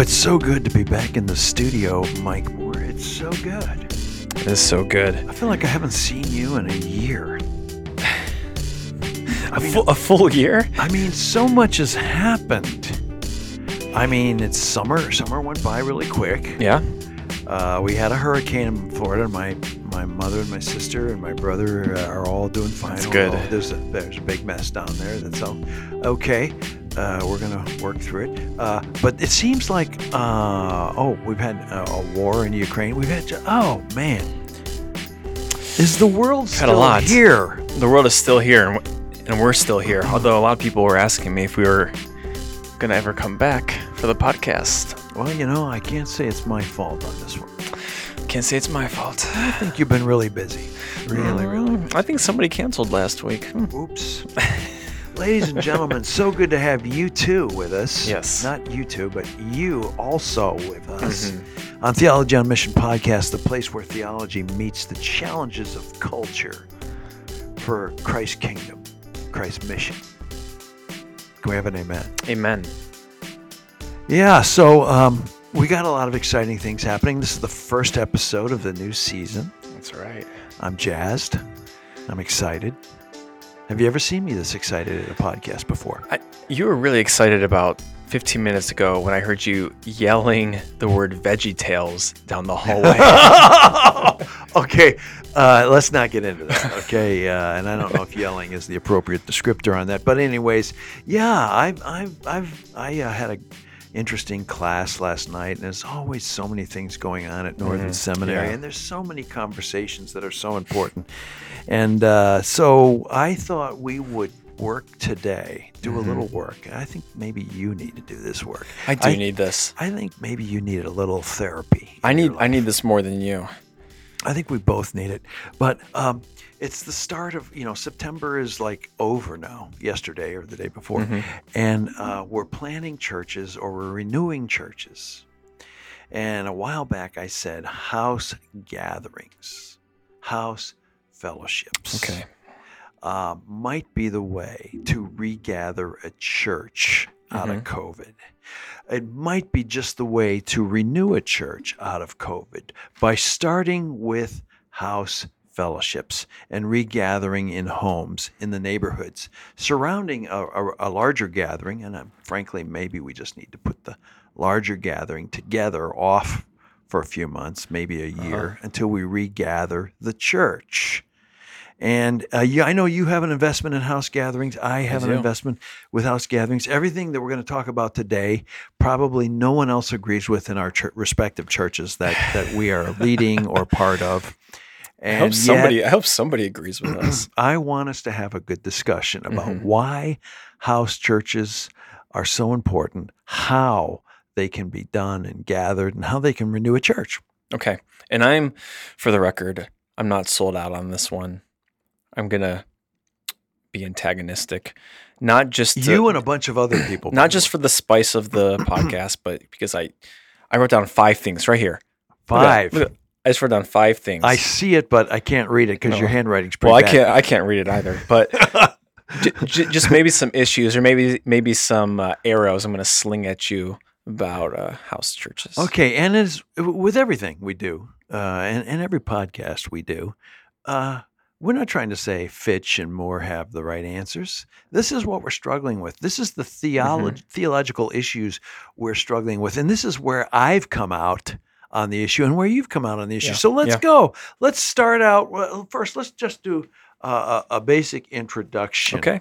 It's so good to be back in the studio, Mike Moore. It's so good. It is so good. I feel like I haven't seen you in a year. A, full, a full year? I mean, so much has happened. I mean, it's summer. Summer went by really quick. Yeah. Uh, we had a hurricane in Florida. My my mother and my sister and my brother uh, are all doing fine. That's good. There's a there's a big mess down there. That's all okay. Uh, we're gonna work through it. Uh, but it seems like uh, oh, we've had a, a war in Ukraine. We've had oh man, is the world Had a still lot. here? The world is still here, and we're still here. Although a lot of people were asking me if we were gonna ever come back for the podcast. Well, you know, I can't say it's my fault on this one. Can't say it's my fault. I think you've been really busy. Really, really. Mm, I think somebody canceled last week. Hmm. Oops. Ladies and gentlemen, so good to have you two with us. Yes. Not you two, but you also with us Mm-hmm. on Theology on Mission podcast, the place where theology meets the challenges of culture for Christ's kingdom, Christ's mission. Can we have an amen? Amen. Yeah, so um, we got a lot of exciting things happening. This is the first episode of the new season. That's right. I'm jazzed. I'm excited. Have you ever seen me this excited at a podcast before? I, you were really excited about 15 minutes ago when I heard you yelling the word Veggie Tales down the hallway. okay, uh, let's not get into that. Okay, uh, and I don't know if yelling is the appropriate descriptor on that, but anyways, yeah, I've I've I've I uh, had a interesting class last night, and there's always so many things going on at Northern Seminary, yeah. and there's so many conversations that are so important, and uh, so I thought we would work today, do a little work. I think maybe you need to do this work. I do need this. I think maybe you need a little therapy. I need I need this more than you. I think we both need it. But um, it's the start of, you know, September is like over now, yesterday or the day before. And uh, we're planning churches or we're renewing churches. And a while back, I said house gatherings, house fellowships. Okay. Uh, might be the way to regather a church out of COVID. It might be just the way to renew a church out of COVID by starting with house fellowships and regathering in homes in the neighborhoods surrounding a, a, a larger gathering. And uh, frankly, maybe we just need to put the larger gathering together off for a few months, maybe a year, until we regather the church. And uh, yeah, I know you have an investment in house gatherings. I have an investment with house gatherings. Everything that we're going to talk about today, probably no one else agrees with in our ch- respective churches that that we are leading or part of. And I hope yet, somebody I hope somebody agrees with us. I want us to have a good discussion about Mhm. why house churches are so important, how they can be done and gathered, and how they can renew a church. Okay. And I'm for the record, I'm not sold out on this one. I'm gonna be antagonistic. Not just to- you and a bunch of other people. not just for the spice of the podcast, but because I I wrote down five things right here. Look at- five. look at- I just wrote down five things. I see it, but I can't read it because No. your handwriting's pretty well, I can't I can't read it either. But j- j- just maybe some issues or maybe maybe some uh, arrows I'm going to sling at you about uh, house churches. Okay, and as with everything we do, uh, and, and every podcast we do, uh, we're not trying to say Fitch and Moore have the right answers. This is what we're struggling with. This is the theolo- theological issues we're struggling with, and this is where I've come out on the issue and where you've come out on the issue. Yeah, So let's yeah. go. Let's start out well, first. Let's just do uh, a, a basic introduction Okay.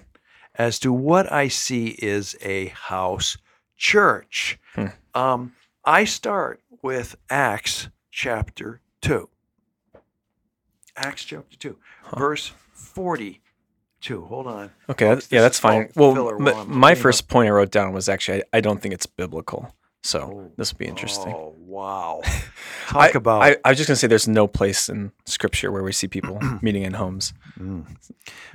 as to what I see is a house church. Hmm. Um, I start with Acts chapter 2. Acts chapter 2, verse 42. Hold on. Okay. Folks, yeah, that's fine. Well, filler m- while I'm my first point I wrote down was actually I, I don't think it's biblical. So Oh, this will be interesting. Oh, wow. Talk I, about. I, I was just gonna say there's no place in scripture where we see people meeting in homes. Mm.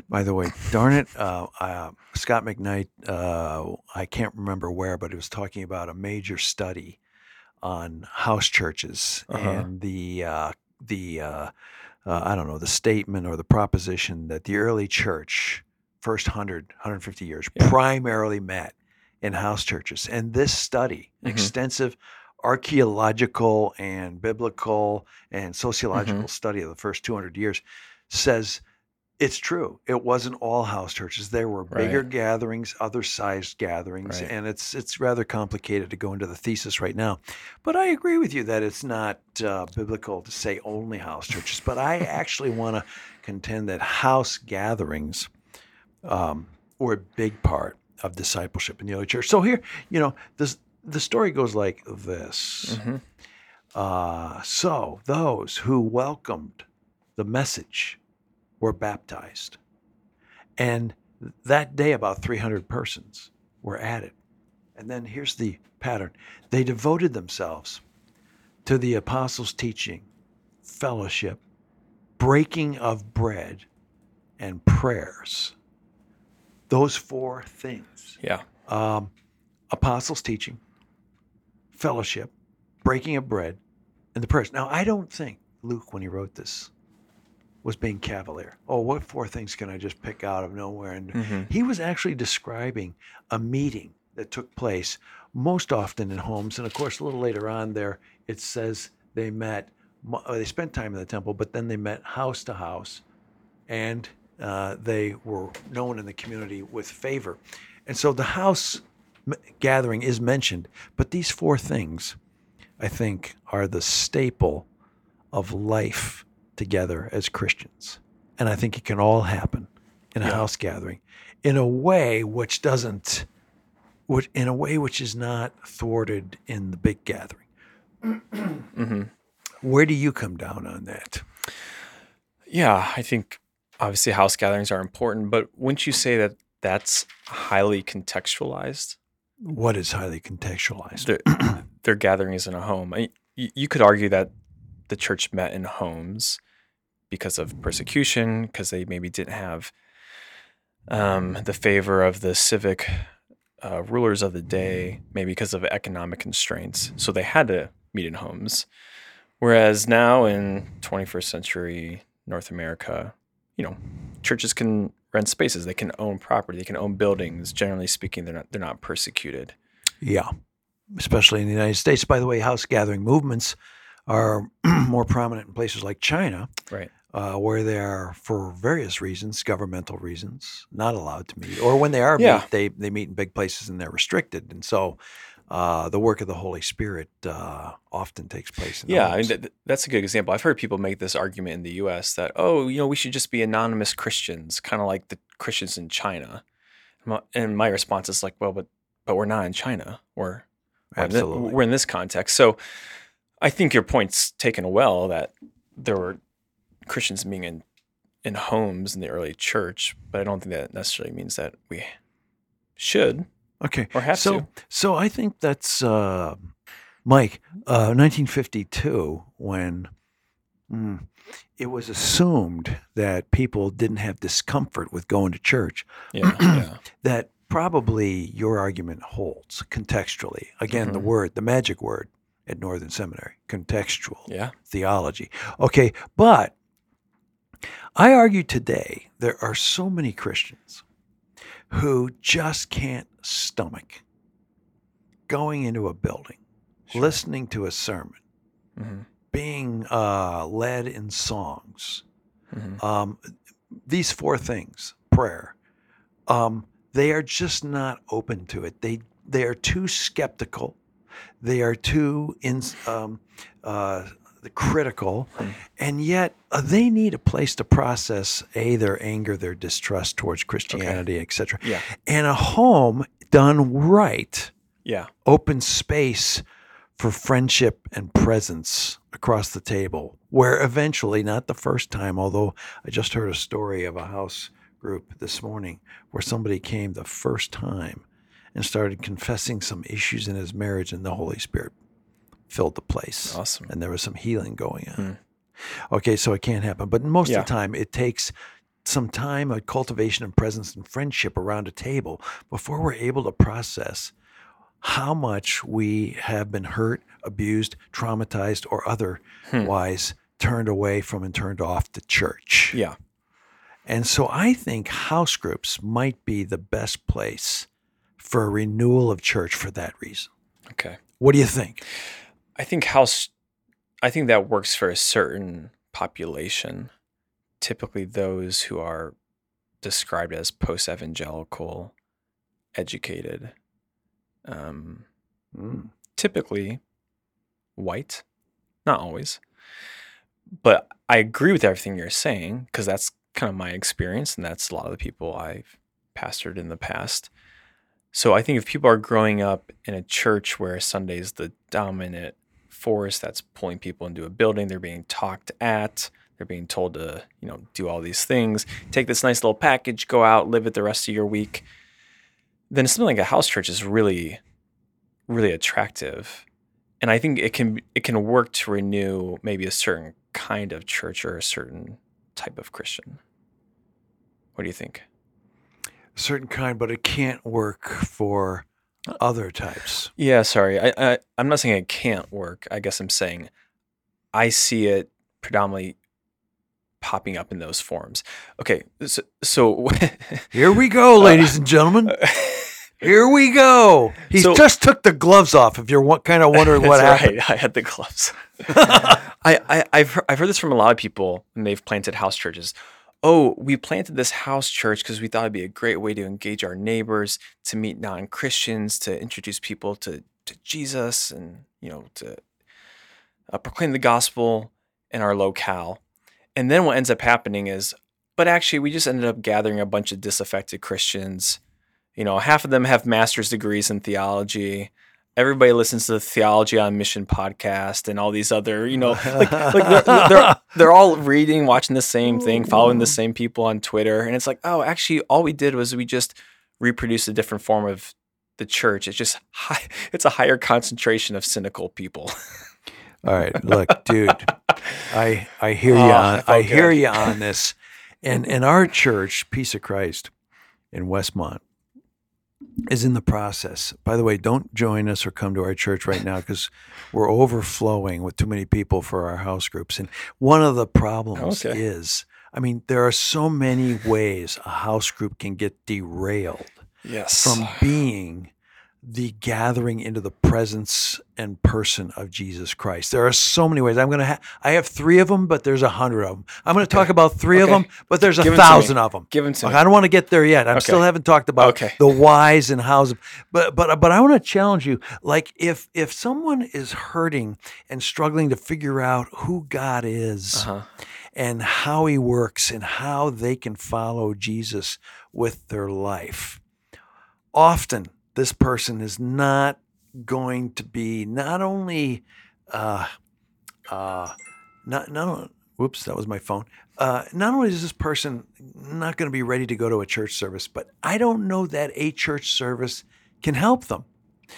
By the way, darn it, uh, uh, Scot McKnight, uh, I can't remember where, but he was talking about a major study on house churches Uh-huh. and the uh, the uh, uh, I don't know the statement or the proposition that the early church, first 100, 150 years, Yeah. primarily met in house churches. And this study, Mhm. extensive archaeological and biblical and sociological Mm-hmm. study of the first 200 years, says it's true. It wasn't all house churches. There were bigger Right. gatherings, other sized gatherings, Right. and it's it's rather complicated to go into the thesis right now. But I agree with you that it's not uh, biblical to say only house churches. But I actually want to contend that house gatherings um, were a big part of discipleship in the early church. So here, you know, this the story goes like this. hmm Uh, so those who welcomed the message were baptized. And that day, about 300 persons were added. And then here's the pattern they devoted themselves to the apostles' teaching, fellowship, breaking of bread, and prayers. Those four things Yeah. um, apostles' teaching, fellowship, breaking of bread, and the prayers. Now, I don't think Luke, when he wrote this, was being cavalier. Oh, what four things can I just pick out of nowhere? And hmm he was actually describing a meeting that took place most often in homes. And of course, a little later on there, it says they met, uh, they spent time in the temple, but then they met house to house and uh, they were known in the community with favor. And so the house m- gathering is mentioned, but these four things, I think, are the staple of life together as Christians. And I think it can all happen in a Yeah. house gathering in a way which doesn't, which, in a way which is not thwarted in the big gathering. hmm Where do you come down on that? Yeah, I think obviously house gatherings are important, but wouldn't you say that that's highly contextualized? What is highly contextualized? Their, their gathering is in a home. I, you, you could argue that the church met in homes because of persecution, because they maybe didn't have um, the favor of the civic uh, rulers of the day, maybe because of economic constraints. So they had to meet in homes. Whereas now in 21st century North America, you know, churches can rent spaces, they can own property, they can own buildings. Generally speaking, they're not they're not persecuted. Yeah, especially in the United States. By the way, house gathering movements are more prominent in places like China, Right. uh, where they are, for various reasons, governmental reasons, not allowed to meet, or when they are Yeah. meet, they they meet in big places and they're restricted, and so. Uh, the work of the Holy Spirit uh, often takes place in the Yeah, I mean, th- th- that's a good example. I've heard people make this argument in the U.S. that oh, you know, we should just be anonymous Christians, kind of like the Christians in China. And my- response is like, well, but but we're not in China. We're we're in, Absolutely. we're in this context. So I think your point's taken well that there were Christians being in in homes in the early church, but I don't think that necessarily means that we should Okay. or have so, to. so I think that's uh, Mike. Uh, 1952, when mm, it was assumed that people didn't have discomfort with going to church, Yeah, yeah, that probably your argument holds contextually. Again, the Mhm. word, the magic word at Northern Seminary, contextual yeah. theology. Okay, but I argue today there are so many Christians who just can't stomach going into a building, Sure. listening to a sermon, hmm being uh, led in songs. hmm Um, these four things, prayer, um, they are just not open to it. They they are too skeptical. They are too in, um, uh, critical, Hmm. and yet uh, they need a place to process a their anger, their distrust towards Christianity, etc. Yeah, And a home done right, yeah. open space for friendship and presence across the table, where eventually, not the first time, although I just heard a story of a house group this morning where somebody came the first time and started confessing some issues in his marriage, and the Holy Spirit filled the place. Awesome. And there was some healing going on. Hmm. Okay, so it can't happen. But most Yeah. of the time, it takes some time, a cultivation and presence and friendship around a table before we're able to process how much we have been hurt, abused, traumatized, or Hmm. otherwise turned away from and turned off the church. Yeah. And so I think house groups might be the best place for a renewal of church for that reason. Okay. What do you think? I think house I think that works for a certain population, typically those who are described as post-evangelical, educated, um, Mm. typically white, not always. But I agree with everything you're saying because that's kind of my experience, and that's a lot of the people I've pastored in the past. So I think if people are growing up in a church where Sunday is the dominant force that's pulling people into a building, they're being talked at, they're being told to, you know, do all these things, take this nice little package, go out, live it the rest of your week. Then something like a house church is really, really attractive. And I think it can it can work to renew maybe a certain kind of church or a certain type of Christian. What do you think? A certain kind, but it can't work for other types. Yeah, sorry. I, I I'm not saying it can't work. I guess I'm saying I see it predominantly popping up in those forms. Okay, so, so Here we go, ladies and gentlemen. Here we go. He So- just took the gloves off. If you're kind of wondering what happened, right. I had the gloves. I, I I've heard, I've heard this from a lot of people and they've planted house churches. Oh, we planted this house church because we thought it'd be a great way to engage our neighbors, to meet non Christians, to introduce people to to Jesus, and you know to uh, proclaim the gospel in our locale. And then what ends up happening is, but actually, we just ended up gathering a bunch of disaffected Christians. You know, half of them have master's degrees in theology. Everybody listens to the theology on mission podcast and all these other you know like, like they're, they're, they're all reading watching the same thing following the same people on twitter. And it's like oh actually all we did was we just reproduced a different form of the church. It's just high, it's a higher concentration of cynical people All right, look, dude, I I hear you. Oh, on, I felt hear you on this, and and our church, Peace of Christ, in Westmont, is in the process. By the way, don't join us or come to our church right now because we're overflowing with too many people for our house groups. And one of the problems Okay. is, I mean, there are so many ways a house group can get derailed yes from being the gathering into the presence and person of Jesus Christ. There are so many ways. I'm going to have, I have three of them, but there's a hundred of them. I'm going to talk about three of them, but there's a Give 'em thousand of them. give them to me I don't want to get there yet. I Okay. still haven't talked about Okay. the whys and hows. But but but I want to challenge you. Like if if someone is hurting and struggling to figure out who God is uh-huh. and how He works and how they can follow Jesus with their life, often this person is not going to be not only uh, uh, not not only, whoops that was my phone uh, not only is this person not going to be ready to go to a church service but i don't know that a church service can help them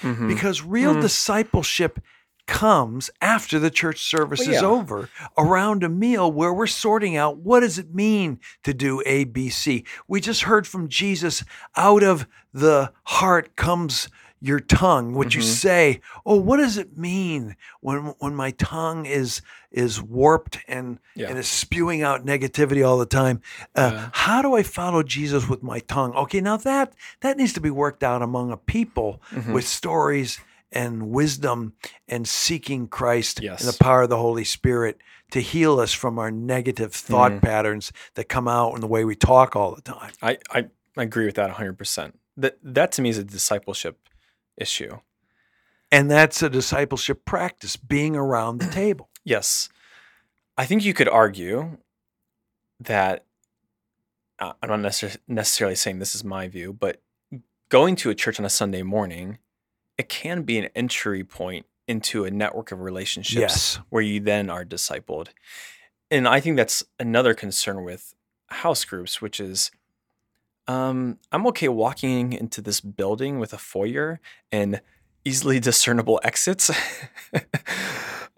Mhm. because real Mhm. discipleship comes after the church service Well, is over around a meal where we're sorting out what does it mean to do a b c we just heard from jesus out of the heart comes your tongue what you Mhm. say oh what does it mean when when my tongue is is warped and Yeah. and is spewing out negativity all the time uh, Yeah. how do i follow jesus with my tongue okay now that that needs to be worked out among a people Mhm. with stories and wisdom and seeking Christ Yes. and the power of the Holy Spirit to heal us from our negative thought Mhm. patterns that come out in the way we talk all the time. I, I I agree with that 100%. That that to me is a discipleship issue. And that's a discipleship practice, being around the table. Yes. I think you could argue that uh, I'm not necessarily saying this is my view, but going to a church on a Sunday morning, it can be an entry point into a network of relationships Yes. where you then are discipled. And I think that's another concern with house groups, which is um, I'm okay walking into this building with a foyer and easily discernible exits.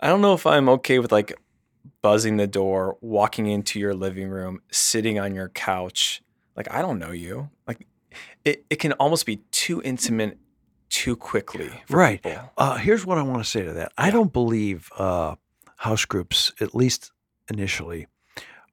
I don't know if I'm okay with like buzzing the door, walking into your living room, sitting on your couch. Like, I don't know you. Like, it, it can almost be too intimate too quickly. For Right. Uh, here's what I want to say to that. I don't believe uh, house groups, at least initially,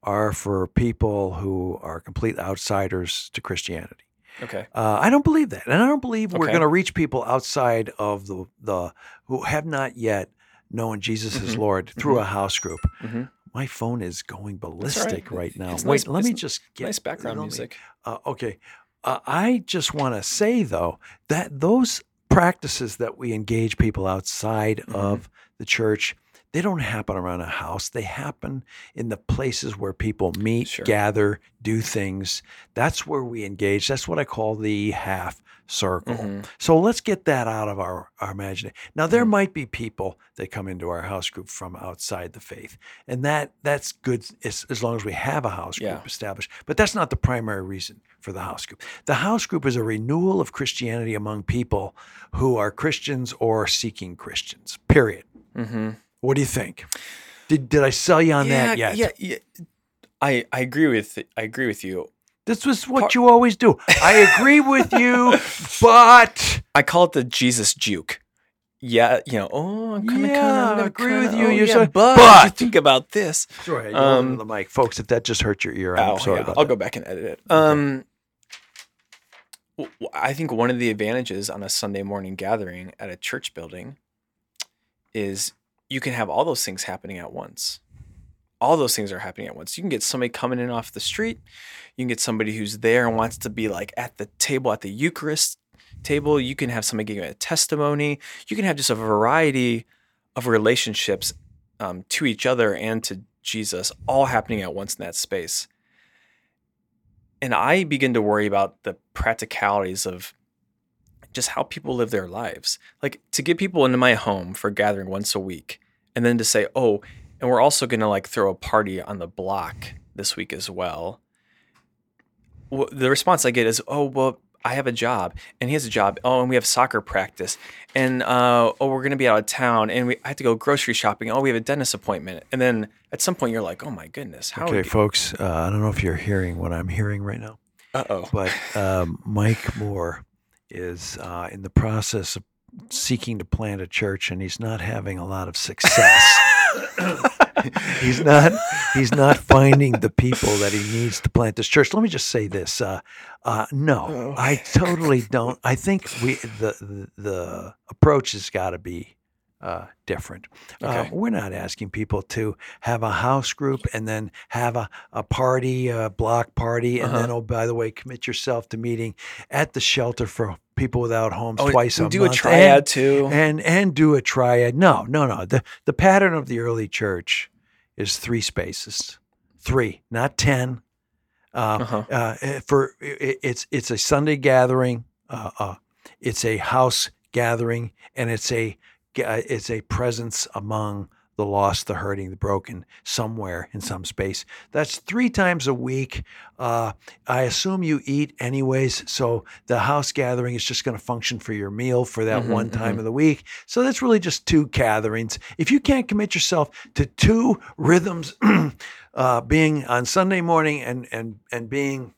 are for people who are complete outsiders to Christianity. Okay. Uh, I don't believe that, and I don't believe we're going to reach people outside of the the who have not yet known Jesus as Mhm. Lord through a house group. hmm My phone is going ballistic right, now. It's Wait, nice- let me just get nice background let me- music. uh, okay. Uh, I just want to say, though, that those practices that we engage people outside Mhm. of the church, they don't happen around a house. They happen in the places where people meet, Sure. gather, do things. That's where we engage. That's what I call the half circle. Mhm. So let's get that out of our, our imagination. Now there Mhm. might be people that come into our house group from outside the faith, and that that's good as, as long as we have a house group Yeah. established. But that's not the primary reason for the house group. The house group is a renewal of Christianity among people who are Christians or seeking Christians. Period. hmm What do you think? Did did I sell you on that yet? Yeah, yeah. I I agree with I agree with you. This was what Part- you always do. I agree with you, but I call it the Jesus juke. Yeah, you know. Oh, I'm kind of Yeah, kind I of agree with kinda, you, oh, you're yeah, so- but, but- you think about this. Sorry, you Um, the mic, folks. If that just hurt your ear, I'm Oh, sorry yeah, about I'll that. go back and edit it. Um, w- w- I think one of the advantages on a Sunday morning gathering at a church building is you can have all those things happening at once. All those things are happening at once. You can get somebody coming in off the street. You can get somebody who's there and wants to be like at the table at the Eucharist table. You can have somebody giving a testimony. You can have just a variety of relationships um, to each other and to Jesus all happening at once in that space and I begin to worry about the practicalities of just how people live their lives. Like to get people into my home for gathering once a week, and then to say, oh, and we're also going to like throw a party on the block this week as well. Well, the response I get is, oh, well, I have a job, and he has a job. Oh, and we have soccer practice, and uh, oh, we're going to be out of town, and we I have to go grocery shopping. Oh, we have a dentist appointment, and then at some point you're like, oh my goodness, how? Okay, folks. Uh, I don't know if you're hearing what I'm hearing right now, Uh oh. but um, Mike Moore is uh, in the process of seeking to plant a church, and he's not having a lot of success. he's not. He's not finding the people that he needs to plant this church. Let me just say this. Uh, uh, no, Oh. I totally don't. I think we the the, the approach has got to be uh, different. Uh, we're not asking people to have a house group and then have a, a party, a block party, and then, Uh-huh. oh, by the way, commit yourself to meeting at the shelter for people without homes Oh, twice a do month. a triad too. And, and and do a triad. No, no, no. The the pattern of the early church is three spaces, three, not ten. Uh, Uh-huh. uh, eh, for it, it's it's a Sunday gathering, uh, uh, it's a house gathering, and it's a ga- it's a presence among the lost, the hurting, the broken, somewhere in some space. That's three times a week. Uh, I assume you eat anyways, so the house gathering is just going to function for your meal for that Mhm, one time mhm. of the week. So that's really just two gatherings. If you can't commit yourself to two rhythms, uh, being on Sunday morning and and and being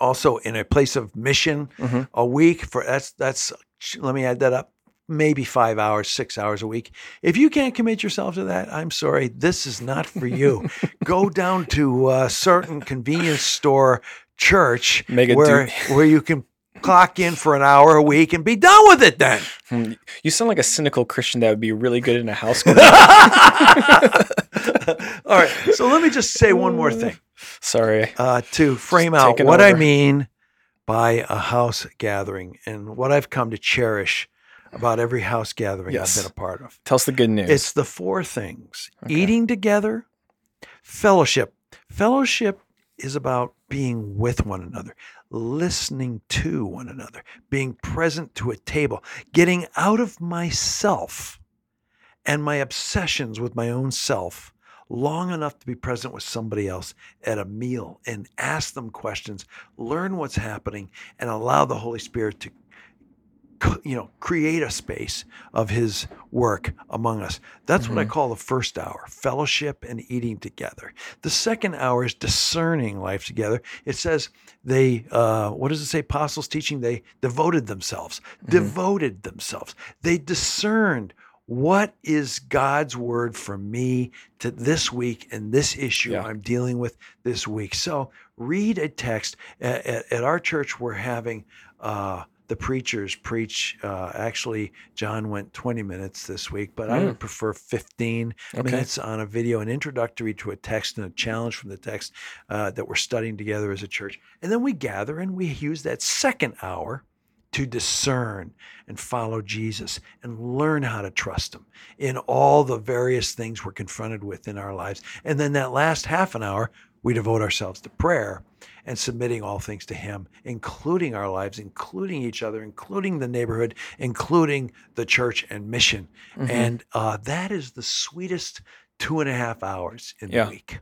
also in a place of mission Mhm. a week for that's that's let me add that up maybe five hours six hours a week. If you can't commit yourself to that i'm sorry this is not for you. Go down to a certain convenience store church where where you can clock in for an hour a week and be done with it then. Hmm, You sound like a cynical Christian that would be really good in a house all right so let me just say one more thing. Sorry. uh, to frame out taking what I mean by a house gathering and what I've come to cherish about every house gathering Yes. I've been a part of. Tell us the good news. It's the four things Okay. eating together, fellowship. Fellowship is about being with one another, listening to one another, being present to a table, getting out of myself and my obsessions with my own self long enough to be present with somebody else at a meal and ask them questions, learn what's happening, and allow the Holy Spirit to you know create a space of his work among us that's what i Mhm. call the first hour fellowship and eating together the second hour is discerning life together it says they uh, what does it say apostles teaching they devoted themselves Mhm. devoted themselves they discerned what is God's word for me to this week and this issue Yeah. I'm dealing with this week? So read a text. At, at, at our church, we're having uh, the preachers preach. Uh, actually, John went 20 minutes this week, but I Mm. would prefer 15 Okay. minutes on a video, an introductory to a text and a challenge from the text uh, that we're studying together as a church. And then we gather and we use that second hour to discern and follow Jesus and learn how to trust Him in all the various things we're confronted with in our lives. And then that last half an hour, we devote ourselves to prayer and submitting all things to Him, including our lives, including each other, including the neighborhood, including the church and mission. Mhm. And uh, that is the sweetest two and a half hours in Yeah. the week.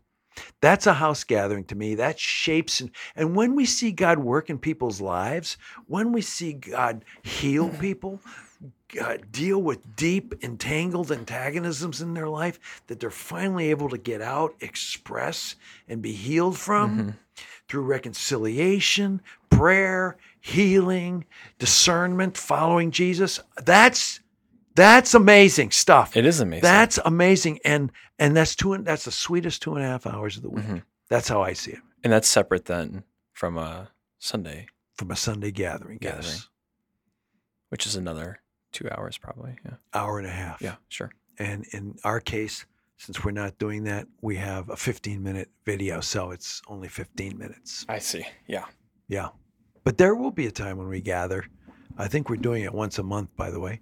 That's a house gathering to me. That shapes and and when we see God work in people's lives, when we see God heal people, God deal with deep entangled antagonisms in their life that they're finally able to get out, express, and be healed from Mhm. Through reconciliation, prayer, healing, discernment, following Jesus. That's that's amazing stuff. It is amazing. That's amazing, and and that's two. and That's the sweetest two and a half hours of the week. Mhm. That's how I see it and that's separate then from a Sunday from a Sunday gathering. Gathering. Yes, which is another two hours probably. Yeah. hour and a half. Yeah. Sure. And in our case, since we're not doing that, we have a 15 minute video, so it's only 15 minutes. I see. Yeah. Yeah, but there will be a time when we gather. I think we're doing it once a month, by the way,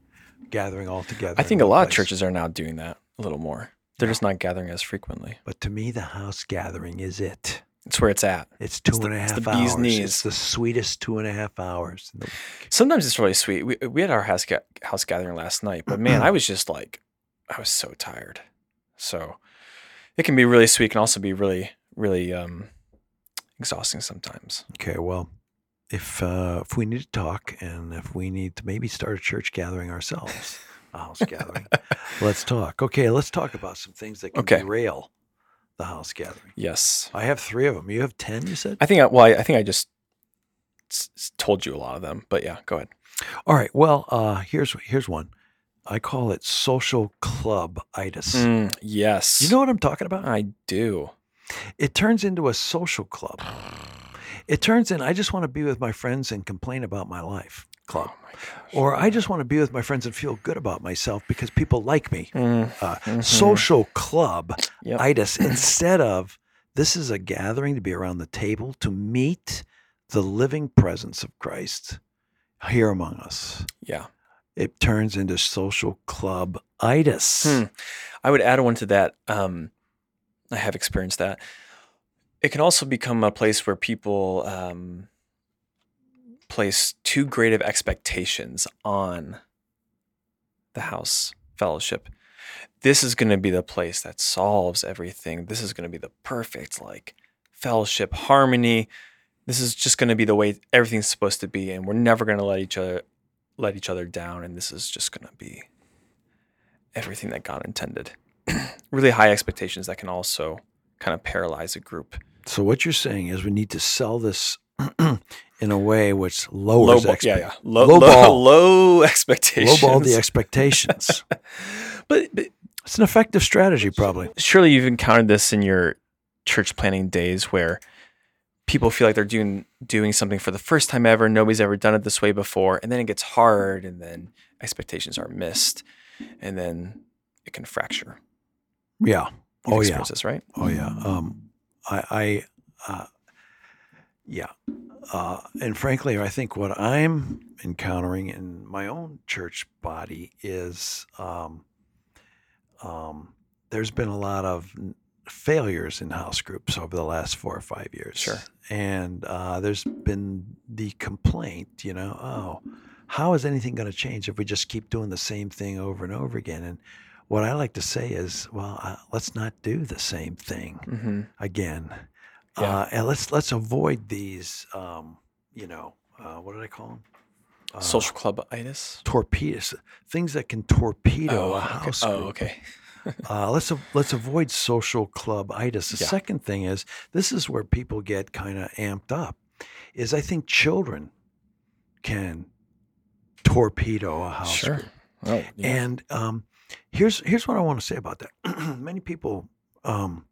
gathering all together. I think a lot of churches are now doing that a little more. They're just not gathering as frequently. But to me, the house gathering is it. It's where it's at. It's two It's the- and a it's half the bee's hours. knees. It's the sweetest two and a half hours. the Sometimes it's really sweet. We we had our house ga- house gathering last night, but man, I was just like, I was so tired. So it can be really sweet, can also be really really um, exhausting sometimes. Okay, well, if uh, if we need to talk and if we need to maybe start a church gathering ourselves, a house gathering, let's talk. Okay, let's talk about some things that can Okay. derail the house gathering. Yes, I have three of them. You have ten. You said. I think. I, well, I, I think I just s- told you a lot of them, but yeah, go ahead. All right. Well, uh, here's here's one. I call it social club itis. Mm, yes, You know what I'm talking about? I do. It turns into a social club. It turns in I just want to be with my friends and complain about my life club. Oh my gosh. Or I just want to be with my friends and feel good about myself because people like me. Mm, Uh, mhm. Social club Yep. itis instead of this is a gathering to be around the table to meet the living presence of Christ here among us. yeah. It turns into social club itis. Hmm. I would add one to that. Um, I have experienced that. It can also become a place where people um, place too great of expectations on the house fellowship. This is going to be the place that solves everything. This is going to be the perfect like fellowship harmony. This is just going to be the way everything's supposed to be, and we're never going to let each other let each other down. And this is just going to be everything that God intended. really high expectations that can also kind of paralyze a group. So what you're saying is we need to sell this in a way which lowers low, expe- yeah, yeah. Low, low low, ball. low expectations. lowball the expectations. but, but it's an effective strategy, probably. surely you've encountered this in your church planning days where people feel like they're doing doing something for the first time ever. Nobody's ever done it this way before, and then it gets hard, and then expectations are missed, and then it can fracture. Yeah. You've Oh, yeah. this, right? Oh yeah. Um, I, I uh, yeah. Uh, and frankly, I think what I'm encountering in my own church body is um, um, there's been a lot of failures in house groups over the last four or five years. Sure. And uh, there's been the complaint, you know, oh, how is anything going to change if we just keep doing the same thing over and over again? And what I like to say is, well, uh, let's not do the same thing Mm-hmm. again, Yeah. uh, and let's let's avoid these, um, you know, uh, what did I call them? Uh, Social club itis. torpedoes, things that can torpedo a okay. house Oh, okay. Uh, let's let's avoid social club itis. The Yeah. second thing is this is where people get kind of amped up. Is I think children can torpedo a house Sure. group. Oh, yeah. And um, here's here's what I want to say about that. Many people um,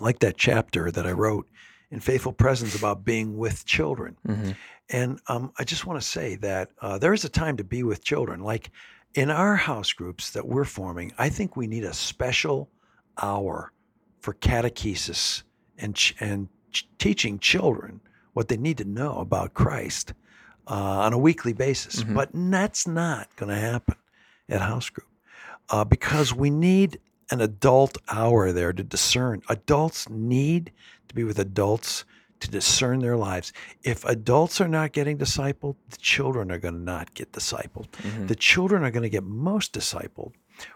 like that chapter that I wrote in Faithful Presence about being with children, hmm and um, I just want to say that uh, there is a time to be with children. Like in our house groups that we're forming, I think we need a special hour for catechesis and ch- and ch- teaching children what they need to know about Christ uh, on a weekly basis. Mhm. But that's not going to happen at house group uh, because we need an adult hour there to discern. Adults need to be with adults to discern their lives. If adults are not getting discipled, the children are going to not get discipled. hmm The children are going to get most discipled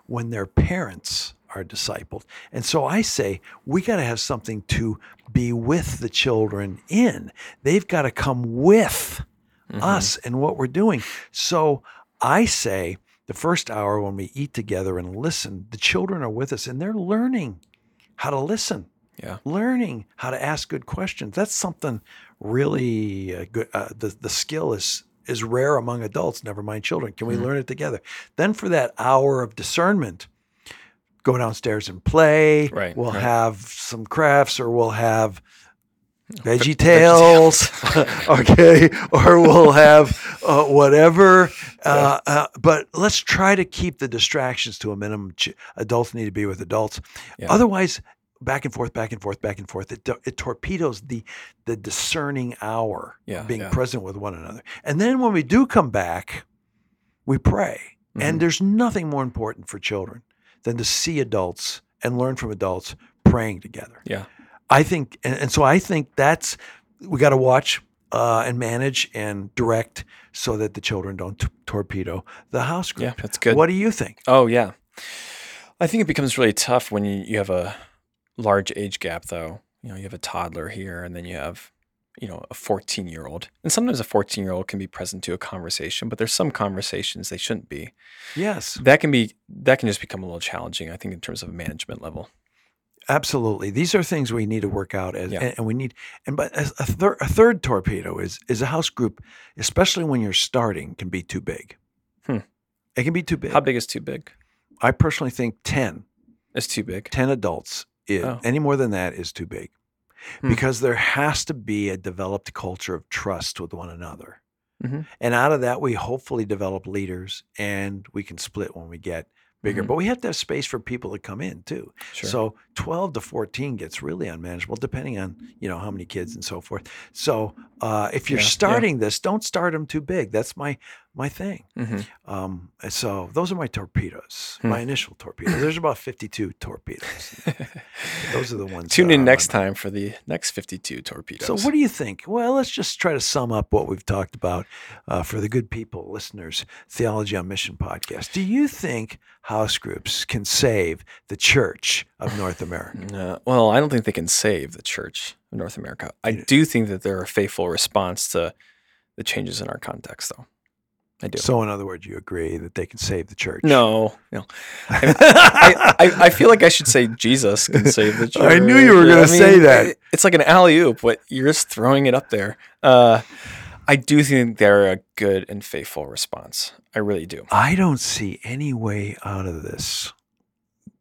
when their parents are discipled. And so I say we got to have something to be with the children in. They've got to come with Mhm. us and what we're doing. So I say the first hour when we eat together and listen, the children are with us and they're learning how to listen, Yeah. learning how to ask good questions. That's something really uh, good. Uh, the the skill is is rare among adults. Never mind children. Can we Mhm. learn it together? Then for that hour of discernment, go downstairs and play. Right, We'll right. have some crafts, or we'll have Ve- Veggie Tales, okay, or we'll have uh, whatever. Uh, uh, but let's try to keep the distractions to a minimum. Ch- Adults need to be with adults. Yeah. Otherwise, back and forth, back and forth, back and forth. It, it torpedoes the the discerning hour, Yeah, being yeah. present with one another. And then when we do come back, we pray. Mhm. And there's nothing more important for children than to see adults and learn from adults praying together. Yeah. I think, and, and so I think that's we got to watch uh, and manage and direct so that the children don't t- torpedo the house group. Yeah, that's good. What do you think? Oh yeah, I think it becomes really tough when you, you have a large age gap, though. You know, you have a toddler here, and then you have, you know, a 14 year old, and sometimes a 14 year old can be present to a conversation, but there's some conversations they shouldn't be. Yes, That can be that can just become a little challenging. I think in terms of management level. absolutely. These are things we need to work out, as, Yeah. and, and we need. And but a, a, thir- a third torpedo is is a house group, especially when you're starting, can be too big. Hmm. It can be too big. How big is too big? I personally think 10, It's too big. 10 adults. Is, Oh. Any more than that is too big. Hmm. Because there has to be a developed culture of trust with one another. Mhm. And out of that, we hopefully develop leaders and we can split when we get bigger. Mhm. But we have to have space for people to come in too. Sure. So 12 to 14 gets really unmanageable depending on, you know, how many kids and so forth. So uh, if you're Yeah, yeah. starting this, don't start them too big. That's my my thing. hmm Um, so those are my torpedoes, Hmm. my initial torpedoes. There's about 52 torpedoes. Those are the ones. Tune in next time for the next 52 torpedoes. So, what do you think? Well, let's just try to sum up what we've talked about uh, for the good people, listeners, Theology on Mission podcast. Do you think house groups can save the Church of North America? No, well, I don't think they can save the Church of North America. I do think that they're a faithful response to the changes in our context, though. I do. So, in other words, you agree that they can save the church? no, no. I, I, I feel like I should say Jesus can save the church. I knew you were gonna I say that. it- It's like an alley oop, but you're just throwing it up there. Uh, I do think they're a good and faithful response. I really do. I don't see any way out of this.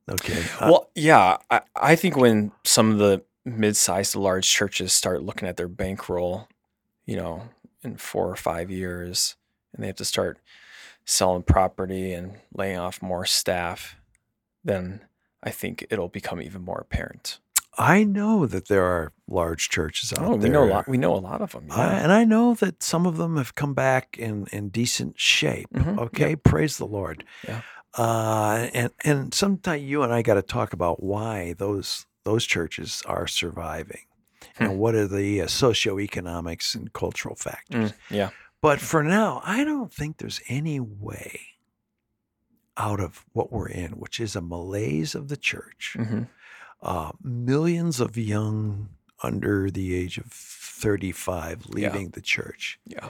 Okay. uh, Well, yeah, I, I think when some of the mid-sized to large churches start looking at their bankroll, you know, in four or five years, and they have to start selling property and laying off more staff, then I think it'll become even more apparent. I know that there are large churches out Oh, we there. know a lot. We know a lot of them. I, Yeah. and I know that some of them have come back in, in decent shape. Mhm, Okay, praise the Lord. Yeah. Uh, and and sometime you and I got to talk about why those those churches are surviving, Hmm. and what are the uh, socioeconomics and cultural factors. Mm, yeah. But for now, I don't think there's any way out of what we're in, which is a malaise of the church hmm uh, millions of young under the age of 35 Yeah. leaving the church. Yeah.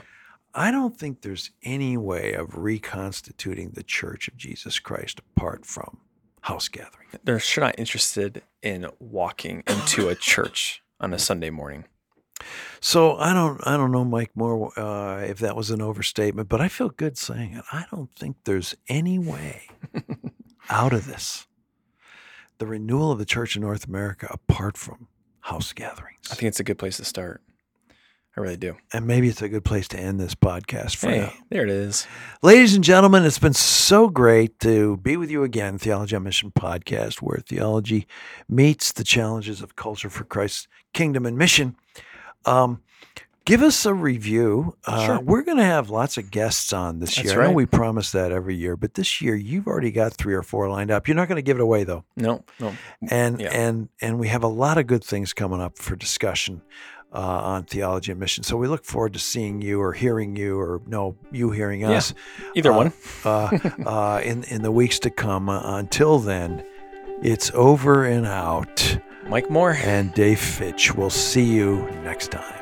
I don't think there's any way of reconstituting the church of Jesus Christ apart from house gathering. They're sure not interested in walking into a church on a Sunday morning. So I don't I don't know Mike Moore uh, if that was an overstatement, but I feel good saying it. I don't think there's any way out of this the renewal of the church in North America apart from house gatherings. I think it's a good place to start. I really do. And maybe it's a good place to end this podcast for Hey, now. there it is. Ladies and gentlemen, it's been so great to be with you again, Theology on Mission podcast, where theology meets the challenges of culture for Christ's kingdom and mission. Um, give us a review. Uh, Sure. We're going to have lots of guests on this That's year. I know we promise that every year, but this year you've already got three or four lined up. You're not going to give it away though, No, no. and Yeah. and and we have a lot of good things coming up for discussion. Uh, on theology and mission, so we look forward to seeing you or hearing you, or no, you hearing Yeah. us Either Uh, one. uh, uh, in in the weeks to come. Uh, until then, it's over and out. Mike Moore. And Dave Fitch. We'll see you next time.